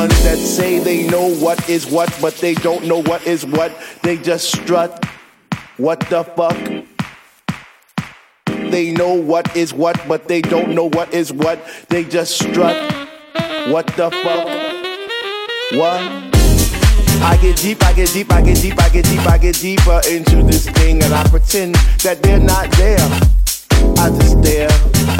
Ones that say they know what is what, but they don't know what is what. They just strut. What the fuck? They know what is what, but they don't know what is what. They just strut. What the fuck? What? I get deep, I get deep, I get deep, I get deep, I get deeper into this thing, and I pretend that they're not there. I just stare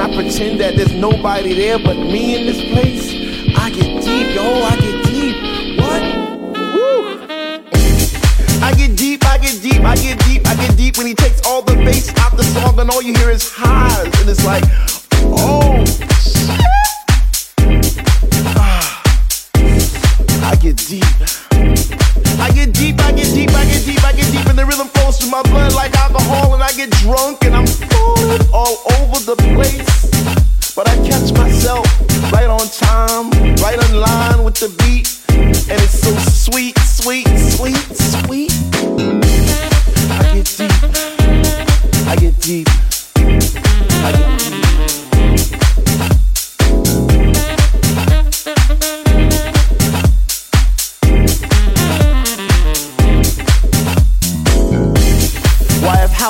And I pretend that there's nobody there but me in this place. I get deep, yo, I get deep. What? Woo! I get deep, I get deep, I get deep, I get deep when he takes all the bass out the song, and all you hear is highs, and it's like,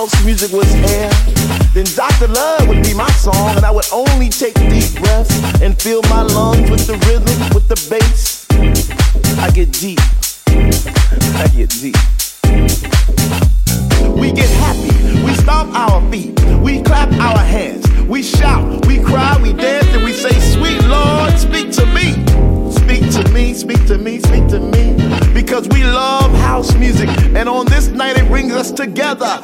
house music was air, then Dr. Love would be my song, and I would only take deep breaths and fill my lungs with the rhythm, with the bass. I get deep. I get deep. We get happy, we stomp our feet, we clap our hands, we shout, we cry, we dance, and we say, Sweet Lord, speak to me. Speak to me, speak to me, speak to me. Because we love house music, and on this night it brings us together.